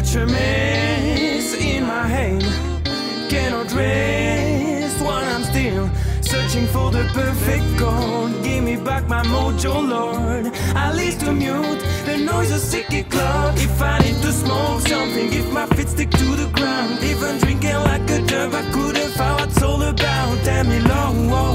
A mess in my head. Cannot rest while I'm still searching for the perfect chord. Give me back my mojo, Lord. I least to mute the noise of sicky club. If I need to smoke something, if my feet stick to the ground, even drinking like a dove, I couldn't find what's all about. Tell me, Lord.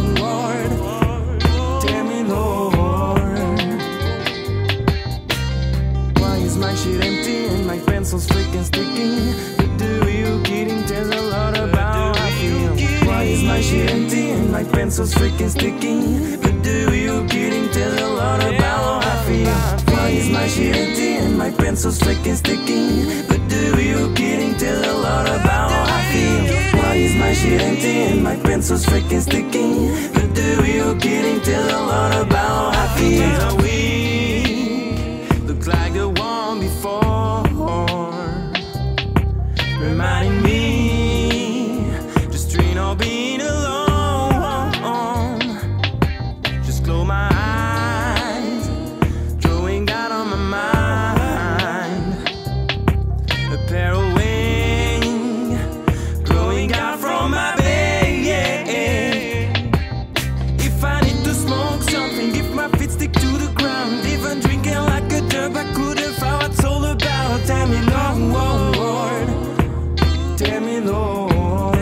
Is my shit empty and my pencil's freaking sticky? But do you kidding? Tells a lot about how I feel. Why is my shit empty and my pencil's freaking sticky? But do you kidding? Tells a lot about how I feel. Why is my shit empty and my pencil's freaking sticky? But do you kidding? Tells a lot about how I feel. Why is my shit empty and my pencil's freaking sticky? But do you kidding? Tells a lot about how I feel. Stick to the ground, even drinking like a dub, I couldn't find what's all about. Tell me, Lord. Tell me, Lord.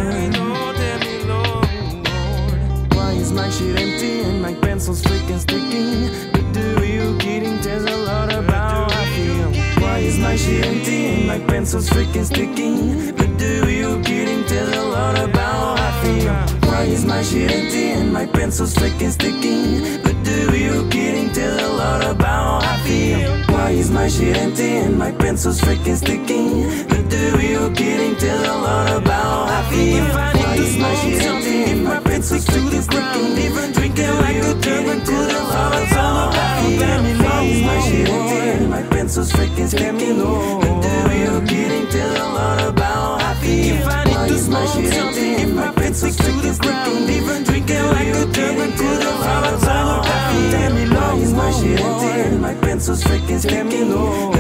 Tell me, Lord. Why is my shit empty and my pencil's freaking sticky? But do you kidding? Tells a lot about how I feel. Why is my shit empty and my pencil's freaking sticky? But do you kidding? Tells a lot about how I feel. Why is my shit empty and my pencil's freaking sticky? But do you kidding? Tells a lot about how I feel. Why is my shit empty and my pencil's freaking sticky? But do you kidding? Tells a lot about how I feel. Why is my shit empty and my pencil's freaking sticky? Even drinking like a German could have found what's all about. Why is my shit empty and my pencil's freaking sticky? But do shit and my pencil's freaking sticky?